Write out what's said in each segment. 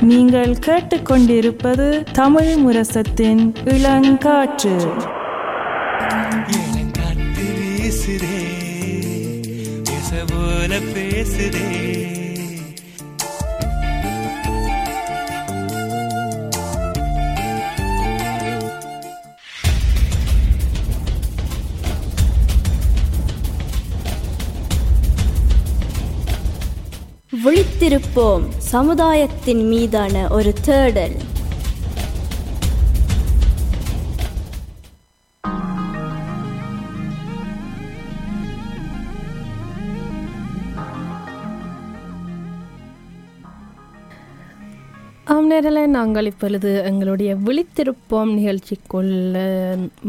நீங்கள் கேட்டுக்கொண்டிருப்பது தமிழ் முரசத்தின் இளங்காற்று. இளங்காத்து வீசுதே பேசுதே. வைத்திருப்போம். சமுதாயத்தின் மீதான ஒரு தேடல். ஆம் நேரில் நாங்கள் இப்பொழுது எங்களுடைய விழித்திருப்போம் நிகழ்ச்சிக்குள்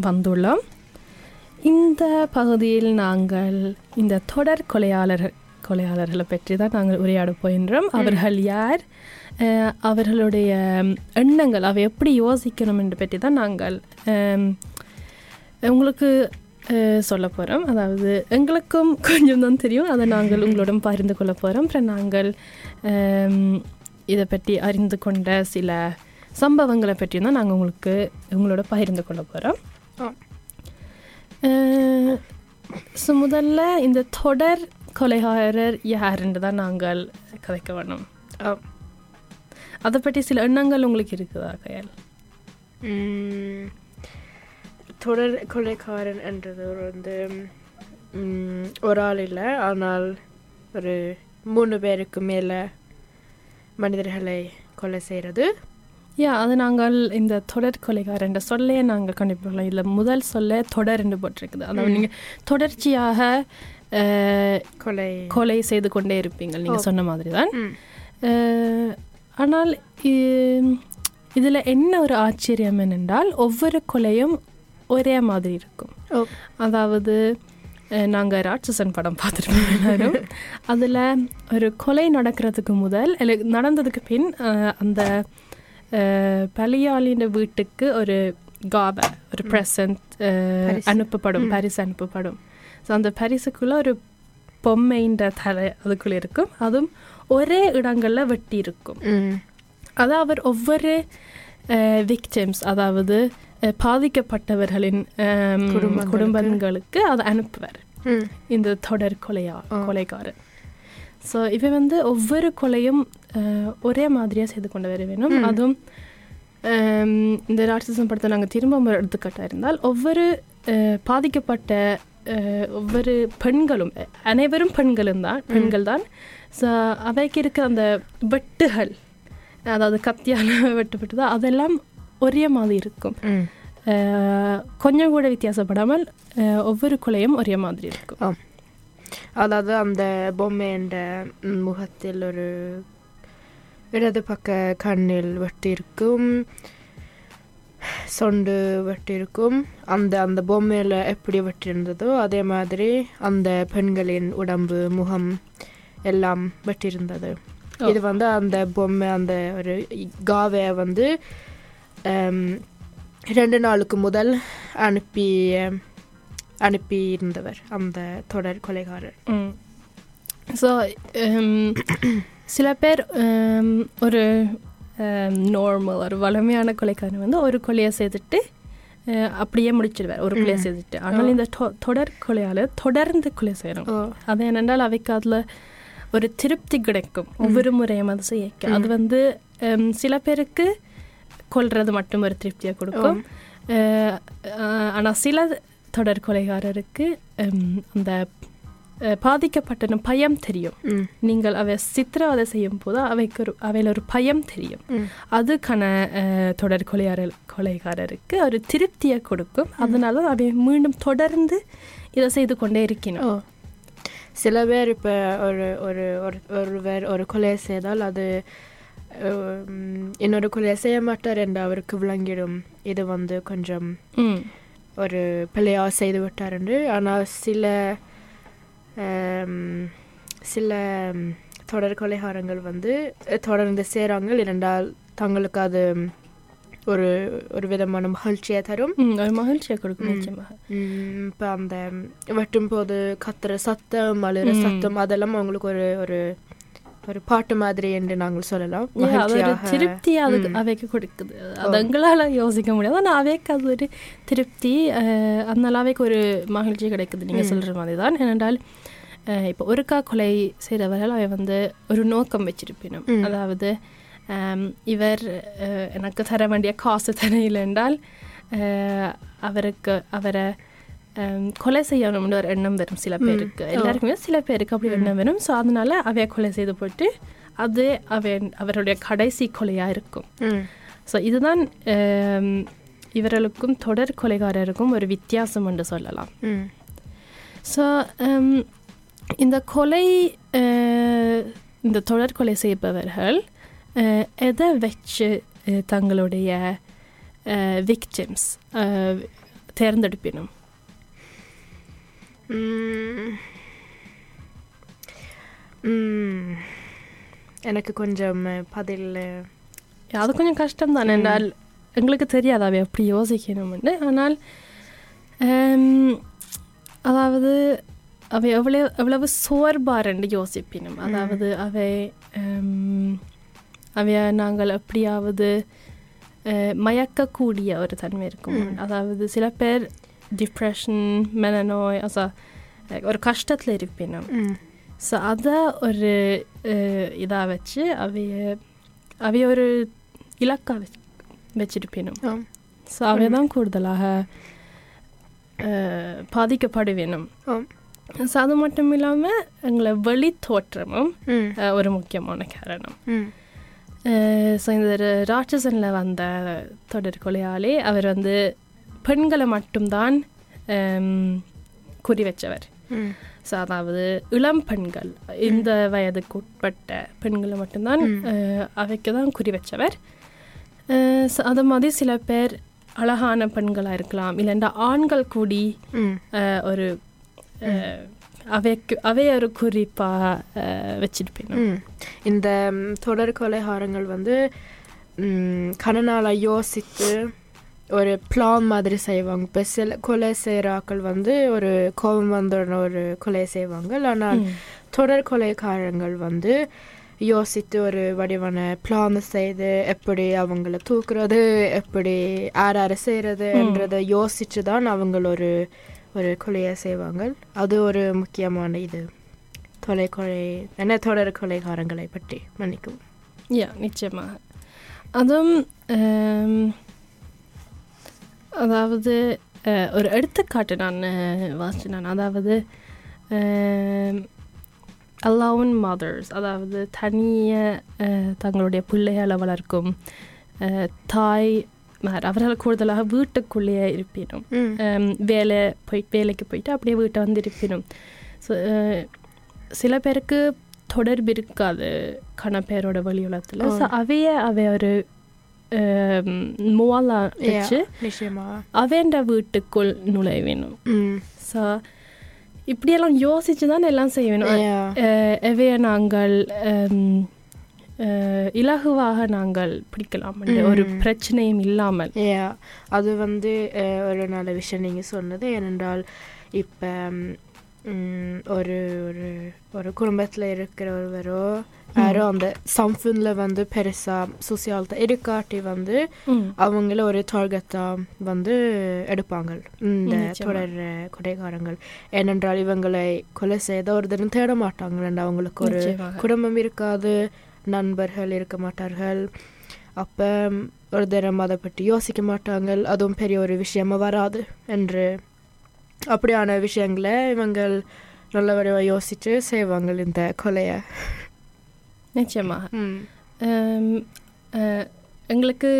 வந்துள்ளோம். இந்த பகுதியில் நாங்கள் இந்த தொடர் கொலையாளர் கொலையாளர்களை பற்றி தான் நாங்கள் உரையாட போகின்றோம். அவர்கள் யார்? அவர்களுடைய எண்ணங்கள் அவை எப்படி யோசிக்கணும் என்று பற்றி தான் நாங்கள் உங்களுக்கு சொல்ல போகிறோம் அதாவது எங்களுக்கும் கொஞ்சம் தான் தெரியும். அதை நாங்கள் உங்களுடன் பகிர்ந்து கொள்ள போகிறோம் அப்புறம் நாங்கள் இதை பற்றி அறிந்து கொண்ட சில சம்பவங்களை பற்றி தான் நாங்கள் உங்களுக்கு உங்களோட பகிர்ந்து கொள்ள போகிறோம் ஸோ முதல்ல இந்த தொடர் கொலைகாரர் யாருன்னு தான் நாங்கள் கதைக்க வேணும் அதை பற்றி சில எண்ணங்கள் உங்களுக்கு இருக்குதா கையால்? தொடர் கொலைக்காரன் என்றது ஒரு வந்து ஒரு ஆள் இல்லை. ஆனால் ஒரு மூணு பேருக்கு மேலே மனிதர்களை கொலை செய்கிறது யா அது நாங்கள் இந்த தொடர் கொலைகாரர் என்ற சொல்லையே நாங்கள் கண்டுபிடிக்கலாம் இதில் முதல் சொல்ல தொடர் என்று போட்டிருக்குது. அதாவது நீங்கள் தொடர்ச்சியாக கொலை. கொலை செய்து கொண்டே இருப்பீங்க நீங்கள் சொன்ன மாதிரி தான் ஆனால் இதில் என்ன ஒரு ஆச்சரியம் என்னென்றால் ஒவ்வொரு கொலையும் ஒரே மாதிரி இருக்கும். அதாவது நாங்கள் ராட்சசன் படம் பார்த்துருப்போம் எல்லாரும். அதில் ஒரு கொலை நடக்கிறதுக்கு முதல் நடந்ததுக்கு பின் அந்த பலியாளின் வீட்டுக்கு ஒரு காபை ஒரு ப்ரெசன்ட் பரிசு. அனுப்பப்படும் பரிசு அனுப்பப்படும். ஸோ அந்த பரிசுக்குள்ளே ஒரு பொம்மைன்ற தலை அதுக்குள்ளே இருக்கும் அதுவும் ஒரே இடங்களில் வெட்டி இருக்கும். அது அவர் ஒவ்வொரு விக்டிம்ஸ் அதாவது பாதிக்கப்பட்டவர்களின் குடும்பங்களுக்கு. அதை அனுப்புவார். இந்த தொடர் கொலையா. கொலைக்காரர் ஸோ இவன் வந்து ஒவ்வொரு கொலையும் ஒரே மாதிரியாக செய்து கொண்டு வர வேணும். அதுவும் இந்த ராட்சசன் படத்தை நாங்கள் திரும்ப ஒரு எடுத்துக்காட்டாக இருந்தால் ஒவ்வொரு பாதிக்கப்பட்ட ஒவ்வொரு பெண்களும் அனைவரும் பெண்களும் தான் பெண்கள் தான். ஸோ அவைக்கு இருக்கிற அந்த வெட்டுகள் அதாவது கத்தியால் வெட்டுப்பட்டதோ அதெல்லாம் ஒரே மாதிரி இருக்கும். கொஞ்சம் கூட வித்தியாசப்படாமல் ஒவ்வொரு கொலையும் ஒரே மாதிரி இருக்கும். அதாவது அந்த பொம்மை என்ற ம், முகத்தில் ஒரு இடது பக்க கண்ணில் வெட்டியிருக்கும். சொண்டு வெட்டியிருக்கும் அந்த அந்த பொம்மையில் எப்படி வெட்டியிருந்ததோ அதே மாதிரி அந்த பெண்களின் உடம்பு முகம் எல்லாம் வெட்டியிருந்தது ஓ. இது வந்து அந்த பொம்மை அந்த ஒரு காவை வந்து ரெண்டு நாளுக்கு முதல் அனுப்பி அனுப்பி இருந்தவர் அந்த தொடர் கொலைகாரர். ஸோ சில பேர் ஒரு நார்மல் ஒரு வளமையான கொலைக்காரன் வந்து ஒரு கொலையை செய்துட்டு அஹ், அப்படியே முடிச்சிடுவார். ஒரு கொலையை. செய்துட்டு. ஆனால் இந்த தொடர் கொலையாளர் தொடர்ந்து கொலை செய்கிறோம் ஓ. அது என்னென்றால் அவைக்கு அதில் ஒரு திருப்தி கிடைக்கும். ஒவ்வொரு முறையும் அது செய்ய அது வந்து ஹம், சில பேருக்கு கொல்றது மட்டும் ஒரு திருப்தியை கொடுக்கும். ஆனால் சில தொடர் கொலைகாரருக்கு ஹம், அந்த அஹ், பாதிக்கப்பட்ட பயம் தெரியும் நீங்கள் அவை சித்திரவதை செய்யும் போது அவைக்கு ஒரு அவையில் ஒரு பயம் தெரியும் அதுக்கான தொடர் கொலையாளர் கொலைகாரருக்கு ஒரு திருப்தியை கொடுக்கும் அதனால அவை மீண்டும் தொடர்ந்து இதை செய்து கொண்டே இருக்கணும் சில பேர் இப்போ ஒரு ஒரு ஒரு ஒருவர் ஒரு கொலை செய்தால் அது இன்னொரு கொலை செய்ய மாட்டார் என்று அவருக்கு விளங்கிடும் இது வந்து கொஞ்சம் ஒரு பிள்ளையாக செய்து விட்டார் என்று ஆனால் சில சில தொடர் கொலைகாரங்கள் வந்து தொடர்ந்து செய்கிறாங்க இரண்டால் தங்களுக்கு அது ஒரு ஒரு விதமான மகிழ்ச்சியை தரும் ஒரு மகிழ்ச்சியை கொடுக்கும். நிச்சயமாக இப்போ அந்த வெட்டும் போது கத்துற சத்தம் அழுகிற. சத்தம் அதெல்லாம் அவங்களுக்கு ஒரு ஒரு ஒரு பாட்டு மாதிரி என்று நாங்கள் சொல்லலாம். திருப்தி அதுக்கு. அவைக்கு கொடுக்குது. அது எங்களால் யோசிக்க முடியாது. ஆனால் அவைக்கு அது ஒரு திருப்தி அதனால அவைக்கு ஒரு மகிழ்ச்சி கிடைக்குது. நீங்கள் சொல்கிற மாதிரி தான் ஏனென்றால் இப்போ ஒருக்கா கொலை செய்தவர்கள் அவை வந்து ஒரு நோக்கம் வச்சிருப்பினும். அதாவது இவர் எனக்கு தர வேண்டிய காசு தரையில் என்றால் அஹ், அவருக்கு அவரை கொலை செய்யணும்னு ஒரு எண்ணம் வரும் சில பேருக்கு எல்லாருக்குமே சில பேருக்கு அப்படி எண்ணம் வரும் ஸோ அதனால அவைய கொலை செய்து போட்டு அது அவன் அவருடைய கடைசி கொலையாக இருக்கும் ஸோ இதுதான் இவர்களுக்கும் தொடர் கொலைகாரருக்கும் ஒரு வித்தியாசம் என்று சொல்லலாம் ஸோ இந்த கொலை இந்த தொடர் கொலை செய்பவர்கள் எதை வச்சு தங்களுடைய விக்டிம்ஸ் தேர்ந்தெடுப்பினும். எனக்கு கொஞ்சம் பதில் அது கொஞ்சம் கஷ்டம் தான் என்றால் எங்களுக்கு தெரியாது அவை எப்படி யோசிக்கணும்னு ஆனால் அதாவது அவை எவ்வளவு எவ்வளவு சோர்பாரண்டு யோசிப்பினும். அதாவது அவை அவைய நாங்கள் எப்படியாவது மயக்கக்கூடிய ஒரு தன்மை இருக்கும். அதாவது சில பேர் கஷ்டத்தில் இருப்பினும் ம் ஸோ அதை ஒரு இதாக வச்சு அவைய அவைய ஒரு இலக்காக வச்சு வச்சிருப்பினும் ஆம். ஸோ அவை தான் கூடுதலாக அஹ், பாதிக்கப்படுவேணும் ஆம். ஸோ அது மட்டும் இல்லாமல் எங்களை வெளி தோற்றமும் ஒரு முக்கியமான காரணம் ஸோ இந்த ராட்சசனில் வந்த தொடர் கொலையாளி அவர் வந்து பெண்களை மட்டும்தான் குறி வச்சவர் ஸோ அதாவது இளம் பெண்கள் இந்த வயதுக்கு உட்பட்ட பெண்களை மட்டும்தான் அவைக்கு தான் குறி வச்சவர் அது மாதிரி சில பேர் அழகான பெண்களாக இருக்கலாம். இல்லைண்டா ஆண்கள் கூடி ஒரு அவைக்கு அவைய ஒரு குறிப்பாக வச்சிருப்பேன். இந்த தொடர் கொலைகாரங்கள் வந்து ம், கனநாளா யோசித்து ஒரு பிளான் மாதிரி செய்வாங்க. இப்போ சில கொலை செய்கிறாக்கள் வந்து ஒரு கோபம் வந்தோடனே ஒரு கொலை செய்வாங்க. ஆனால் தொடர் கொலைக்காரங்கள் வந்து யோசித்து ஒரு வடிவான பிளான் செய்து எப்படி அவங்கள தூக்குறது எப்படி யார் யார் செய்கிறதுன்றதை யோசிச்சு தான் அவங்க ஒரு ஒரு கொலையை செய்வாங்க. அது ஒரு முக்கியமான இது. தொலை கொலை என்ன தொடர் கொலைகாரங்களை பற்றி மன்னிக்கும் யா நிச்சயமாக. அதுவும் அதாவது ஒரு எடுத்துக்காட்டு நான் வாசிச்சு நான் அதாவது அல்லாவுன் மதர்ஸ் அதாவது தனிய தங்களுடைய பிள்ளைகளை வளர்க்கும் தாய் மார் அவர்கள் கூடுதலாக வீட்டுக்குள்ளேயே இருப்பினும் வேலை போய் வேலைக்கு போயிட்டு அப்படியே வீட்டை வந்து இருப்பினும் ஸோ சில பேருக்கு தொடர்பு இருக்காது கணப்பேரோட வழி உலகத்தில் ஸோ அவைய அவை ஒரு மூலா வச்சு அவேண்ட வீட்டுக்குள் நுழைவேணும் ஸோ இப்படியெல்லாம் யோசிச்சு தான் எல்லாம் Yeah. அஹ், எவைய நாங்கள் இலகுவாக நாங்கள் பிடிக்கலாம் ஒரு பிரச்சனையும் இல்லாமல். அது வந்து ஒரு நல்ல விஷயம் நீங்கள் சொன்னது ஏனென்றால் இப்போ ஒரு ஒரு ஒரு குடும்பத்தில் இருக்கிற ஒருவரோ யாரோ அந்த சம்ஃபுண்டில் வந்து பெருசாக சோசியாலிட்ட இருக்காட்டி வந்து. அவங்கள ஒரு டார்கெட்டாக வந்து எடுப்பாங்க இந்த. தொடர் கொடைகாரங்கள் ஏனென்றால் இவங்களை கொலை செய்த ஒரு தினம் தேட மாட்டாங்க அவங்களுக்கு ஒரு. குடும்பம் இருக்காது நண்பர்கள் இருக்க மாட்டார்கள் அப்போ ஒரு தினம் அதை பற்றி யோசிக்க மாட்டாங்க அதுவும் பெரிய ஒரு விஷயமா வராது என்று அப்படியான விஷயங்களை இவங்கள் நல்லபடியாக யோசித்து செய்வாங்க இந்த கொலையை. நிச்சயமாக. எங்களுக்கு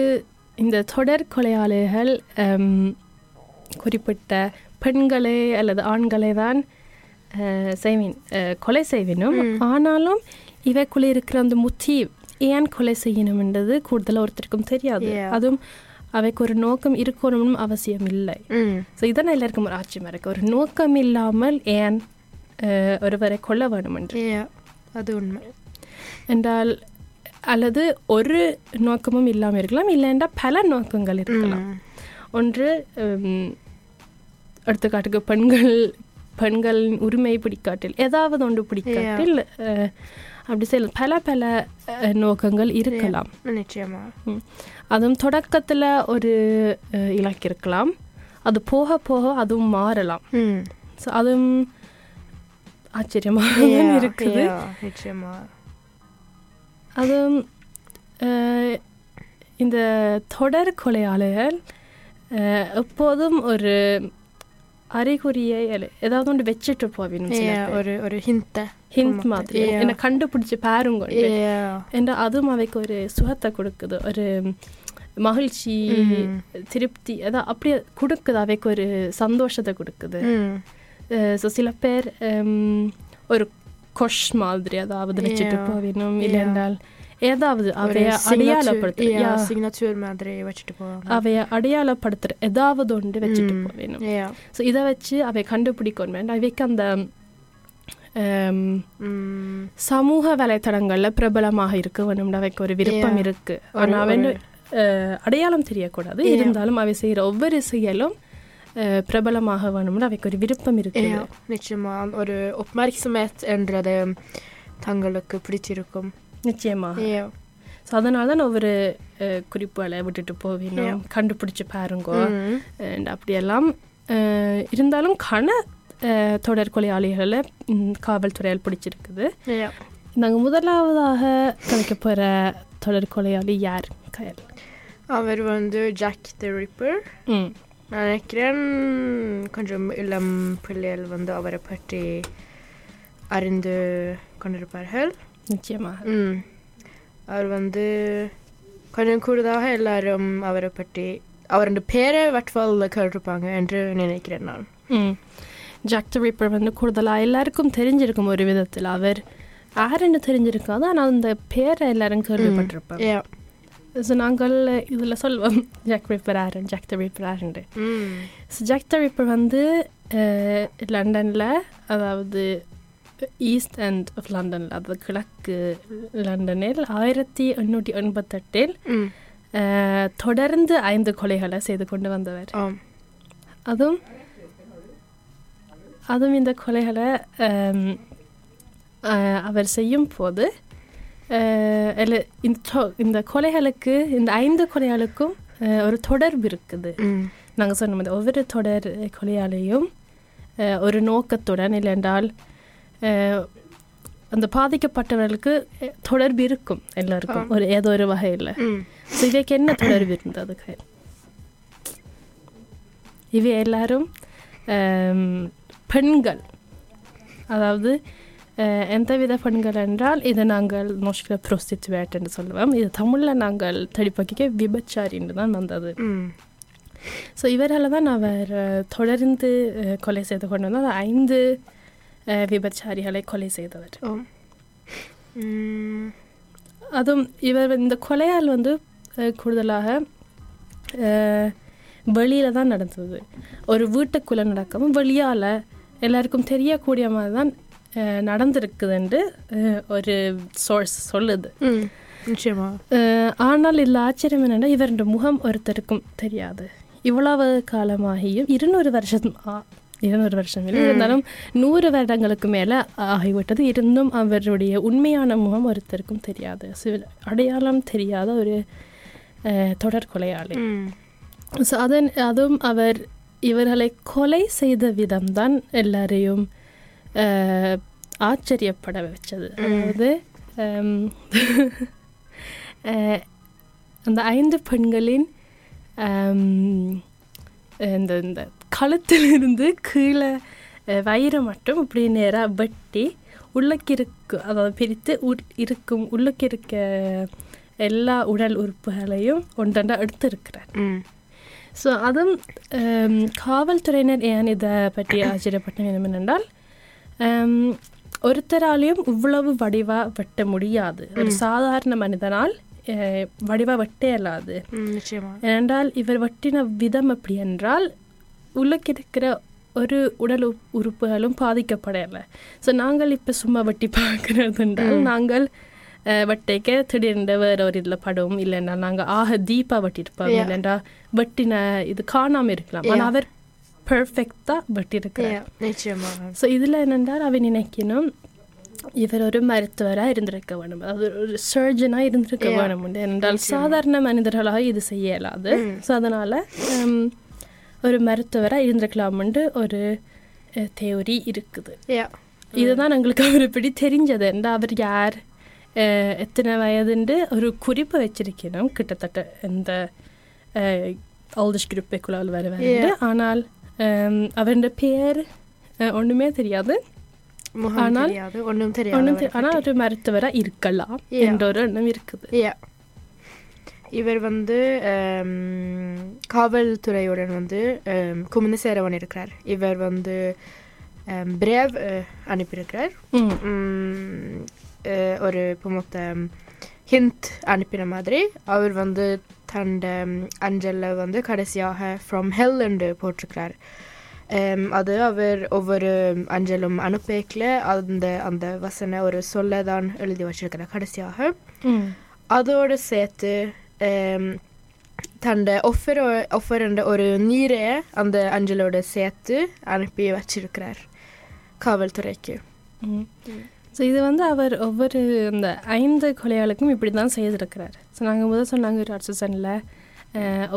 இந்த தொடர் கொலையாளிகள் குறிப்பிட்ட பெண்களே அல்லது ஆண்களை தான் செய்வின் கொலை செய்வினும் ஆனாலும் இவைக்குள்ளே இருக்கிற அந்த முத்தி ஏன் கொலை செய்யணும்ன்றது கூடுதலாக ஒருத்தருக்கும் தெரியாது. அதுவும் அவைக்கு ஒரு நோக்கம் இருக்கணும்னு அவசியம் இல்லை ஸோ இதான் எல்லாருக்கும் ஒரு ஆச்சரியமாக இருக்குது ஒரு நோக்கம் இல்லாமல் ஏன் ஒருவரை கொல்ல வேணும் என்று. அது உண்மை. என்றால் அல்லது ஒரு நோக்கமும் இல்லாமல் இருக்கலாம் இல்லைண்டா பல நோக்கங்கள் இருக்கலாம். ஒன்று எடுத்துக்காட்டுக்கு பெண்கள் பெண்களின் உரிமை பிடிக்காட்டில் ஏதாவது ஒன்று பிடிக்காட்டில் அப்படி செய்யலாம் பல பல நோக்கங்கள் இருக்கலாம். நிச்சயமா. அதுவும் தொடக்கத்தில் ஒரு இலக்கு இருக்கலாம். அது போக போக அதுவும் மாறலாம். ஸோ அதுவும் ஆச்சரியமாக இருக்குது. நிச்சயமா. அதுவும் இந்த தொடர் கொலையாளிகள் அஹ், எப்போதும் ஒரு அறிகுறியை ஏதாவது ஒன்று வச்சுட்டு பேர். ஒரு ஒரு ஹிந்த ஹிண்ட் மாதிரி கண்டுபிடிச்சு பாருங்க Yeah. என்ற அதுவும் அவைக்கு ஒரு சுகத்தை கொடுக்குது ஒரு மகிழ்ச்சி. திருப்தி அதான் அப்படியே கொடுக்குது அவைக்கு ஒரு சந்தோஷத்தை கொடுக்குது ஸோ சில பேர் ஒரு கொஷ் மாதிரி அதாவது வச்சுட்டு. போவினும் Yeah. இல்லைன்றால் ஏதாவது அவைய அடையாளப்படுத்துற signature மாதிரி வச்சுட்டு போவாங்க அவைய அடையாளப்படுத்துற ஏதாவது ஒன்று வச்சுட்டு. போவேணும். ஸோ இதை வச்சு அவை கண்டுபிடிக்கணும் அவைக்கு அந்த. சமூக வலைத்தளங்கள்ல பிரபலமாக இருக்க வேணும்னு அவைக்கு ஒரு விருப்பம். இருக்கு. ஒரு- ஆனா அவன் அடையாளம் தெரியக்கூடாது. இருந்தாலும் அவை செய்யற ஒவ்வொரு செயலும் பிரபலமாக வேணும்னு அவைக்கு ஒரு விருப்பம் இருக்கு நிச்சயமா. ஒரு uppmärksamhet என்றது தங்களுக்கு பிடிச்சிருக்கும். நிச்சயமாக. ஸோ அதனால தான் ஒவ்வொரு குறிப்புகளை விட்டுட்டு போவினோம் கண்டுபிடிச்சு பாருங்க. and அப்படியெல்லாம் இருந்தாலும் கன தொடர் கொலையாளிகளை ம், காவல்துறையால் பிடிச்சிருக்குது. நாங்கள் முதலாவதாக கலைக்க போகிற தொடர் கொலையாளி யார் கயல்? அவர் வந்து ஜாக் த ரிப்பர் நினைக்கிறேன் கொஞ்சம் இளம் பிள்ளைகள் வந்து அவரை பற்றி அறிந்து கொண்டிருப்பார்கள். நிச்சயமாக. அவர் வந்து கொஞ்சம் கூடுதலாக எல்லாரும் அவரை பற்றி அவரோட பேரை வட்வாலில் கேட்டிருப்பாங்க என்று நினைக்கிறேன் நான். ஜாக் த ரீப்பர் வந்து கூடுதலாக எல்லாருக்கும் தெரிஞ்சிருக்கும் ஒரு விதத்தில். அவர் யாருன்னு தெரிஞ்சிருக்காது ஆனால் அந்த பேரை எல்லாரும் கேள்விப்பட்டிருப்போம். Yeah. ஸோ நாங்கள் இதில் சொல்வோம் ஜாக் ரீப்பர் ஆரன் ஜாக் த ரீப்பர் ஆரண்டு ஸோ ஜாக் த ரீப்பர் வந்து லண்டனில் அதாவது ஈஸ்ட் அண்ட் ஆஃப் லண்டனில் அதாவது கிழக்கு லண்டனில் ஆயிரத்தி எண்ணூற்றி எண்பத்தெட்டில் தொடர்ந்து ஐந்து கொலைகளை செய்து கொண்டு வந்தவர். அதுவும் அதுவும் இந்த கொலைகளை ஆம், அஹ், அவர் செய்யும் போது இந்த கொலைகளுக்கு இந்த ஐந்து கொலைகளுக்கும் ஒரு தொடர்பு இருக்குது நாங்கள் சொன்ன மாதிரி ஒவ்வொரு தொடர் கொலையாளையும் அஹ், ஒரு நோக்கத்துடன் இல்லைன்றால் அந்த பாதிக்கப்பட்டவர்களுக்கு தொடர்பு இருக்கும் எல்லாருக்கும் ஒரு ஏதோ ஒரு வகையில் இவைக்கு என்ன தொடர்பு இருந்தது கையில் இவை எல்லாரும் பெண்கள். அதாவது அஹ், எந்தவித பெண்கள் என்றால் இதை நாங்கள் மோஸ்ட்ல ப்ரோஸ்டிச்சுவேட் என்று சொல்லுவோம். இது தமிழில் நாங்கள் தடிப்பக்கிக்க விபச்சாரின்னு தான் வந்தது. ஸோ இவரால் தான் அவர் தொடர்ந்து கொலை செய்து கொண்டு வந்தார். ஐந்து விபச்சாரிகளை கொலை செய்தவர். அதுவும் இவர் இந்த கொலையால் வந்து கூடுதலாக வெளியில் தான் நடந்தது. ஒரு வீட்டுக்குள்ளே நடக்கவும் வெளியால் எல்லாருக்கும் தெரியக்கூடிய மாதிரி தான் அஹ், ஒரு சோர்ஸ் சொல்லுது. நிச்சயமா. ஆனால் இதில் ஆச்சரியம் என்னென்னா இவருடைய முகம் ஒருத்தருக்கும் தெரியாது. இவ்வளவு காலமாகியும் இருநூறு வருஷம் இருநூறு வருஷம் இல்லை இருந்தாலும் நூறு வருடங்களுக்கு மேலே ஆகிவிட்டது. இருந்தும் அவருடைய உண்மையான முகம் ஒருத்தருக்கும் தெரியாது. அடையாளம் தெரியாத ஒரு தொடர் கொலையாளி. ஸோ அதன் அதுவும் அவர் இவர்களை கொலை செய்த விதம்தான் எல்லாரையும் ஆச்சரியப்பட வச்சது. அதாவது அந்த ஐந்து பெண்களின் இந்த இந்த கழுத்திலிருந்து கீழே வயிறு மட்டும் இப்படி நேராக வெட்டி உள்ளக்கு இருக்கு அதாவது பிரித்து இருக்கும் உள்ளக்கு இருக்க எல்லா உடல் உறுப்புகளையும் ஒன்றொன்றா எடுத்திருக்கிறார். ஸோ அதுவும் காவல்துறையினர் ஏன் இதை பற்றி ஆச்சரியப்பட்ட விதம் என்னென்றால் ஒருத்தராலையும் இவ்வளவு வடிவா வெட்ட முடியாது ஒரு சாதாரண மனிதனால் அஹ், வடிவா வெட்ட இயலாது ஏனென்றால் இவர் வெட்டின விதம் எப்படி என்றால் உள்ளுக்கு இருக்கிற ஒரு உடல் உறுப்புகளும் பாதிக்கப்படலை ஸோ நாங்கள் இப்போ சும்மா வெட்டி பார்க்கறது என்றால் நாங்கள் வெட்டைக்க திடீர்னு வேற ஒரு இதில் படும் இல்லைன்னா நாங்கள் ஆக தீபா வெட்டியிருப்போம் Yeah. வெட்டின இது காணாமல் இருக்கலாம். ஆனால். அவர் பெர்ஃபெக்டாக வெட்டியிருக்கிறார். ஸோ இதில் என்னென்றால் அவன் நினைக்கணும் இவர் ஒரு மருத்துவராக இருந்திருக்க வேணும். அதாவது ஒரு சர்ஜனாக இருந்திருக்க. வேணும். என்றால் சாதாரண மனிதர்களாக இது செய்ய இயலாது ஸோ அதனால் ஒரு மருத்துவராக இருந்திருக்கலாம்னு ஒரு தேவரி இருக்குது. இதுதான் எங்களுக்கு அவர் இப்படி தெரிஞ்சது. என்று அவர் யார் எத்தனை வயதுண்டு ஒரு குறிப்பு வச்சிருக்கணும். கிட்டத்தட்ட இந்த வருவார் Yeah. ஆனால் அவருடைய பேர் ஒண்ணுமே தெரியாது ஆனால் ஒன்றும் தெரியாது ஆனால் ஒரு மருத்துவராக இருக்கலாம். என்ற ஒரு எண்ணம் இருக்குது இவர் வந்து காவல்துறையுடன் வந்து குமுந்து சேரவன் இருக்கிறார் இவர் வந்து பிரேவ் அனுப்பியிருக்கிறார் ஒரு இப்போ மொத்த ஹிந்த் அனுப்பின மாதிரி அவர் வந்து தண்ட அஞ்சலில் வந்து கடைசியாக ஃப்ரம் ஹெல் என்று போட்டிருக்கிறார் Um, அது அவர் ஒவ்வொரு அஞ்சலும் அனுப்பேக்கில் அந்த அந்த வசன ஒரு சொல்ல தான் எழுதி வச்சிருக்கிறார் கடைசியாக ம் அதோடு சேர்த்து um, தண்ட ஒஃபர் ஒஃபர்ன்ற ஒரு நீரை அந்த அஞ்சலோட சேர்த்து அனுப்பி வச்சிருக்கிறார் காவல்துறைக்கு ஸோ இது வந்து அவர் ஒவ்வொரு அந்த ஐந்து கொலையாளுக்கும் இப்படி தான் செய்திருக்கிறார். ஸோ நாங்கள் முதல் சொன்னாங்க ஒரு அர்சனில்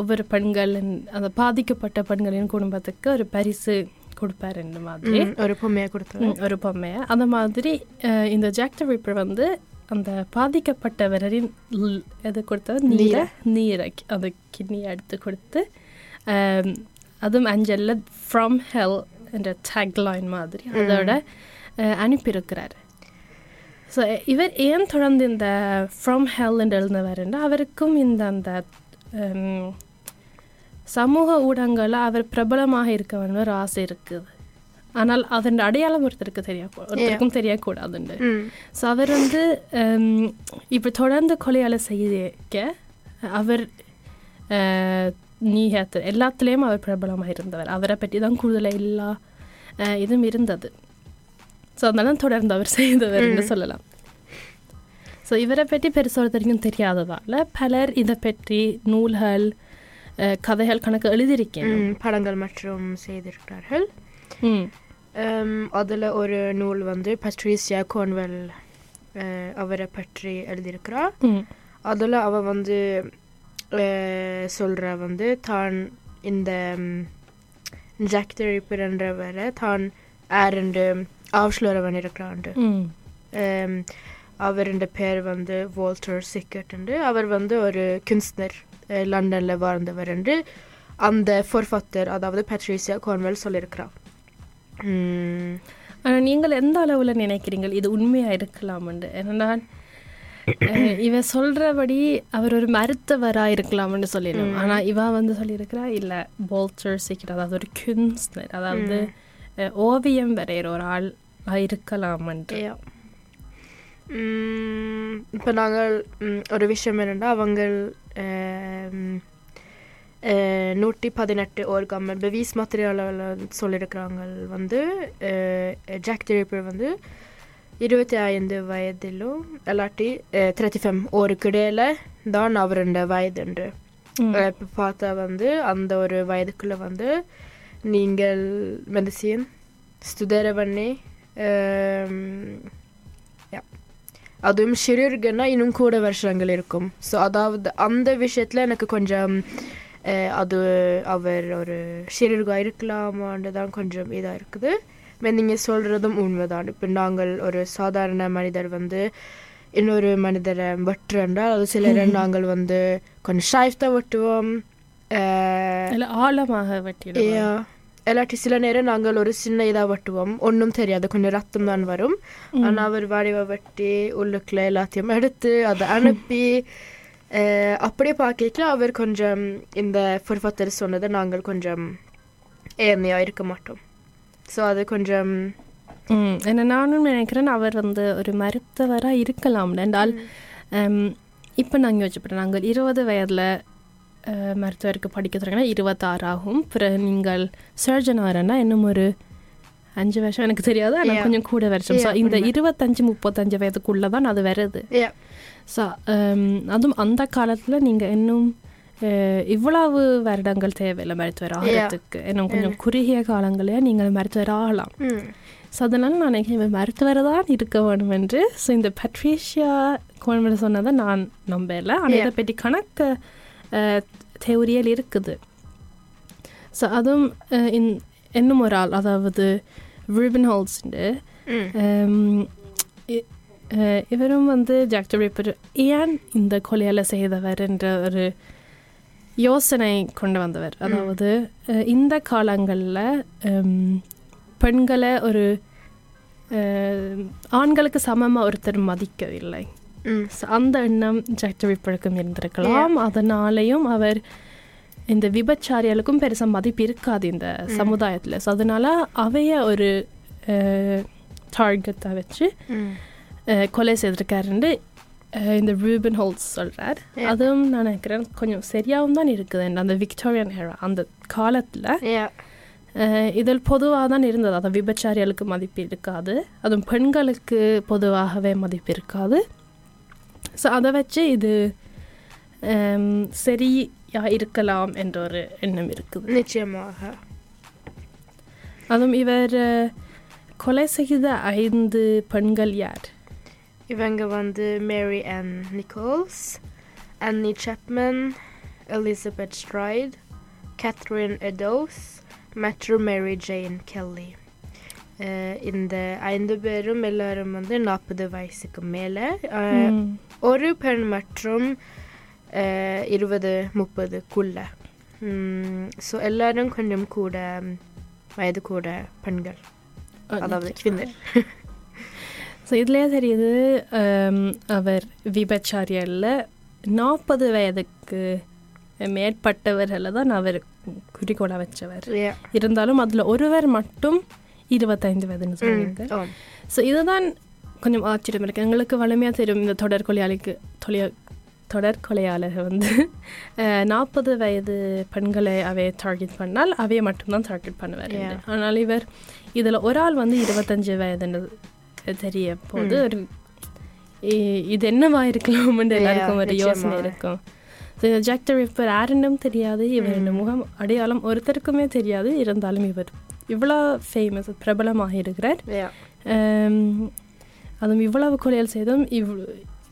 ஒவ்வொரு பெண்களின் அந்த பாதிக்கப்பட்ட பெண்களின் குடும்பத்துக்கு ஒரு பரிசு கொடுப்பார் இந்த மாதிரி. ஒரு பொம்மையை கொடுத்தாரு ஒரு பொம்மையை. அந்த மாதிரி இந்த ஜாக் த ரிப்பர் வந்து அந்த பாதிக்கப்பட்டவரின் எது கொடுத்தது நீரை. நீரை அந்த கிட்னியை எடுத்து கொடுத்து அதுவும் அஞ்சலில் ஃப்ரம் ஹெல் என்ற டேக்லைன் மாதிரி அதோட அனுப்பியிருக்கிறார். ஸோ இவர் ஏன் தொடர்ந்து இந்த ஃப்ரம் ஹெல் என்று எழுந்தவர்னா அவருக்கும் இந்த அந்த சமூக ஊடகங்களில் அவர் பிரபலமாக இருக்க வேண்டும் ஒரு ஆசை இருக்குது ஆனால் அதன் அடையாளம் ஒருத்தருக்கு தெரிய ஒருத்தருக்கும் தெரியக்கூடாதுண்டு ஸோ அவர் வந்து இப்போ தொடர்ந்து கொலையாள செய்ய அவர் நீகத்து எல்லாத்துலேயும் அவர் பிரபலமாக இருந்தவர் அவரை பற்றி தான் கூடுதலாக எல்லா இதுவும் இருந்தது ஸோ அதனால தொடர்ந்து அவர் செய்தவர்னு சொல்லலாம் ஸோ இவரை பற்றி பெருசாக ஒருத்தருக்கும் தெரியாததால் பலர் இதை பற்றி நூல்கள் கதைகள் கணக்கு எழுதியிருக்கேன். படங்கள் மற்றும் செய்திருக்கிறார்கள். அதில் ஒரு நூல் வந்து பட்ரீசியா கோன்வெல் அவரை பற்றி எழுதியிருக்கிறார் அதில் அவ வந்து சொல்கிற வந்து தான் இந்த ஜாக் தெரிப்பிறன்றவரை தான் ஆரண்டு ஆவ்ஸ்லோரவன் இருக்கிறாண்டு ம். அவருடைய பேர் வந்து வால்டர் சிக்கட் அவர் வந்து ஒரு குன்ஸ்னர் லண்டனில் வாழ்ந்தவர் என்று அந்த ஃபொர்ஃபத்தர் அதாவது பட்ரீசியா கோன்வெல் சொல்லியிருக்கிறார். ஆனால் நீங்கள் எந்த அளவில் நினைக்கிறீங்க இது உண்மையாக இருக்கலாம்னு ஏனென்றால் அஹ், இவ சொல்கிறபடி அவர் ஒரு மருத்துவராக இருக்கலாம்னு சொல்லிடணும் ஆனால் இவ வந்து சொல்லியிருக்கிறா இல்லை போல்டர் சீக்கிரம் அதாவது ஒரு குன்ஸ்னர் அதாவது ஓவியம் வரைகிற ஒரு ஆள் இருக்கலாம்ன்ட்டு Yeah. இப்போ நாங்கள் ஒரு விஷயம் என்னென்னா அவங்க நூற்றி பதினெட்டு ஒரு கம்மல் பெவீஸ் material சொல்லியிருக்கிறாங்க வந்து ஜாக் திரிப்பர் வந்து இருபத்தி ஐந்து வயதிலும் இல்லாட்டி தேர்ட்டி ஃபைவ் ஒருக்கிடையில் தான் அவருடைய வயதுண்டு. இப்போ பார்த்தா வந்து அந்த ஒரு வயதுக்குள்ளே வந்து நீங்கள் மெடிசின் ஸ்டுடேர பண்ணி ja. அதுவும் சிறுர்கன்னா இன்னும் கூட வருஷங்கள் இருக்கும். ஸோ அதாவது அந்த விஷயத்தில் எனக்கு கொஞ்சம் அது அவர் ஒரு சிறுர்காக இருக்கலாமான்னு தான் கொஞ்சம் இதாக இருக்குது. நீங்கள் சொல்கிறதும் உண்மைதான். இப்போ நாங்கள் ஒரு சாதாரண மனிதர் வந்து இன்னொரு மனிதரை வெட்டுறேன்றால் அது சிலரை நாங்கள் வந்து கொஞ்சம் ஷாய்ஃப்டாக வெட்டுவோம். ஆழமாக வெட்டிடுவோம். இல்லாட்டி சில நேரம் நாங்கள் ஒரு சின்ன இதாக வெட்டுவோம் ஒன்றும் தெரியாது கொஞ்சம் ரத்தம் தான் வரும் ஆனால் அவர் வடிவ வெட்டி உள்ளுக்குள்ள எல்லாத்தையும் எடுத்து அதை அனுப்பி அப்படியே பார்க்கல அவர் கொஞ்சம் இந்த ஃபுர்ஃபத்தர் சொன்னதை நாங்கள் கொஞ்சம் ஏழ்மையாக இருக்க மாட்டோம் ஸோ அது கொஞ்சம் என்ன நானும் நினைக்கிறேன் அவர் வந்து ஒரு மருத்துவராக இருக்கலாம் என்றால் இப்போ நாங்கள் யோசிச்சுப்போம் நாங்கள் இருபது வயதில் மருத்துவருக்கு படிக்க தொடங்கினா இருபத்தாறு ஆகும் பிறகு நீங்கள் சர்ஜன் வரேன்னா இன்னும் ஒரு அஞ்சு வருஷம் எனக்கு தெரியாது. ஆனால். கொஞ்சம் கூட வருஷம். ஸோ இந்த. இருபத்தஞ்சு முப்பத்தஞ்சு வயதுக்குள்ளே தான் அது வருது. ஸோ அதுவும் அந்த காலத்தில் நீங்கள் இன்னும் இவ்வளவு வருடங்கள் தேவையில்லை மருத்துவர் ஆகிறதுக்கு இன்னும் கொஞ்சம் குறுகிய காலங்களே நீங்கள் மருத்துவர் ஆகலாம். ஸோ அதனால் நான் நினைக்கிறேன் மருத்துவர் தான் இருக்க வேணும் என்று. ஸோ இந்த பட்ரீஷியா கோல்மேல சொன்னதை நான் நம்பல. ஆனால் இதை பற்றி கணக்கு தேவரியல் இருக்குது ஸோ இன் இன்னும் ஒரு ஆள் அதாவது ரூபன் ஹோல்ஸ்ண்டு இவரும் வந்து ஜாக் ரிப்பர் ஏன் இந்த கொலையால் செய்தவர் என்ற ஒரு யோசனை கொண்டு வந்தவர் அதாவது இந்த காலங்களில் பெண்களை ஒரு ஆண்களுக்கு சமமாக ஒருத்தர் மதிக்கவில்லை So, அந்த எண்ணம் ஜாக் ரிப்பருக்கும் இருந்திருக்கலாம். அதனாலேயும் அவர் இந்த விபச்சாரிகளுக்கும் பெருசாக மதிப்பு இருக்காது இந்த சமுதாயத்தில். ஸோ அதனால அவைய ஒரு டார்கெட்டை வச்சு கொலை செய்திருக்காருன்னு அஹ், இந்த ரூபன் ஹோல்ஸ் சொல்கிறார் அதுவும் நான் நினைக்கிறேன் கொஞ்சம் சரியாகவும் தான் இருக்குது. அந்த விக்டோரியன் ஹேரா அந்த காலத்தில். இதில் பொதுவாக தான் இருந்தது. அதாவது விபச்சாரிகளுக்கு மதிப்பு இருக்காது. அதுவும் பெண்களுக்கு பொதுவாகவே மதிப்பு இருக்காது. ஸோ அதை வச்சு இது ஹம், சரியா இருக்கலாம் என்ற ஒரு எண்ணம் இருக்குது நிச்சயமாக அதுவும் இவர் அஹ், கொலை செய்த ஐந்து பெண்கள் யார் இவங்க வந்து Mary and Nichols Annie Chapman Elizabeth Stride Catherine Eddowes மற்றும் மேரி ஜெயின் கெல்லி அஹ் இந்த ஐந்து பேரும் எல்லாரும் வந்து நாற்பது வயசுக்கு மேலே. ஒரு பெண் மற்றும் இருபது முப்பதுக்குள்ள. ஸோ எல்லாரும் கொஞ்சம் கூட வயது கூட பெண்கள். அதாவது கிவிந்தர் ஸோ இதுலேயே தெரியுது அவர் விபச்சாரியல்ல நாற்பது வயதுக்கு மேற்பட்டவர்களை தான் அவர் குறிக்கோளாக வச்சவர். இருந்தாலும் அதில் ஒருவர் மட்டும் இருபத்தைந்து வயதுன்னு ஆம். ஸோ இதுதான் கொஞ்சம் ஆச்சரியம் இருக்கு. எங்களுக்கு வலிமையாக தெரியும் இந்த தொடர் கொலையாளிக்கு தொலைய தொடர் கொலையாளர் வந்து. நாற்பது வயது பெண்களை அவை டார்கெட் பண்ணால் அவையை மட்டும்தான் டார்கெட் பண்ணுவார். ஆனால் இவர் இதில் ஒரு ஆள் வந்து இருபத்தஞ்சு வயதுன்னு தெரிய போது ஒரு இது என்னவா இருக்கலாம்னு எல்லாருக்கும் ஒரு யோசனை. இருக்கும். ஸோ இந்த ஜாக் த ரிப்பர் யாருன்னும் தெரியாது. இவரின் முகம் அடையாளம் ஒருத்தருக்குமே தெரியாது. இருந்தாலும் இவர் இவ்வளோ ஃபேமஸ் பிரபலமாக இருக்கிறார். ஆம், அதுவும் இவ்வளவு கொலைகள் செய்தும் இவ்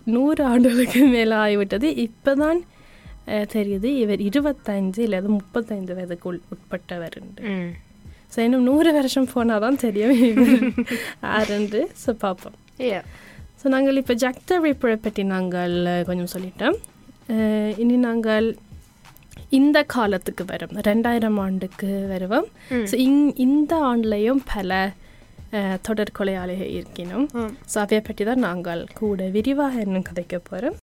நூறு ஆண்டுகளுக்கு மேலே ஆகிவிட்டது இப்போ தான் தெரியுது இவர் இருபத்தைந்து இல்லை முப்பத்தைந்து வயதுக்குள் உட்பட்டவர். ஸோ இன்னும் நூறு வருஷம் போனால் தான் தெரியும் யாருன்று ஸோ பார்ப்போம். ஸோ நாங்கள் இப்போ ஜக்த ரிப்பரை பற்றி நாங்கள் கொஞ்சம் சொல்லிட்டோம் இனி நாங்கள் இந்த காலத்துக்கு வரும் ரெண்டாயிரம் ஆண்டுக்கு வருவோம். ஸோ இங் இந்த ஆண்டுலேயும் பல அஹ், தொடர் கொலையாளிகள் இருக்கணும். ஸோ அவையை பற்றி தான் நாங்கள் கூட விரிவாக இன்னும் கதைக்க போகிறோம்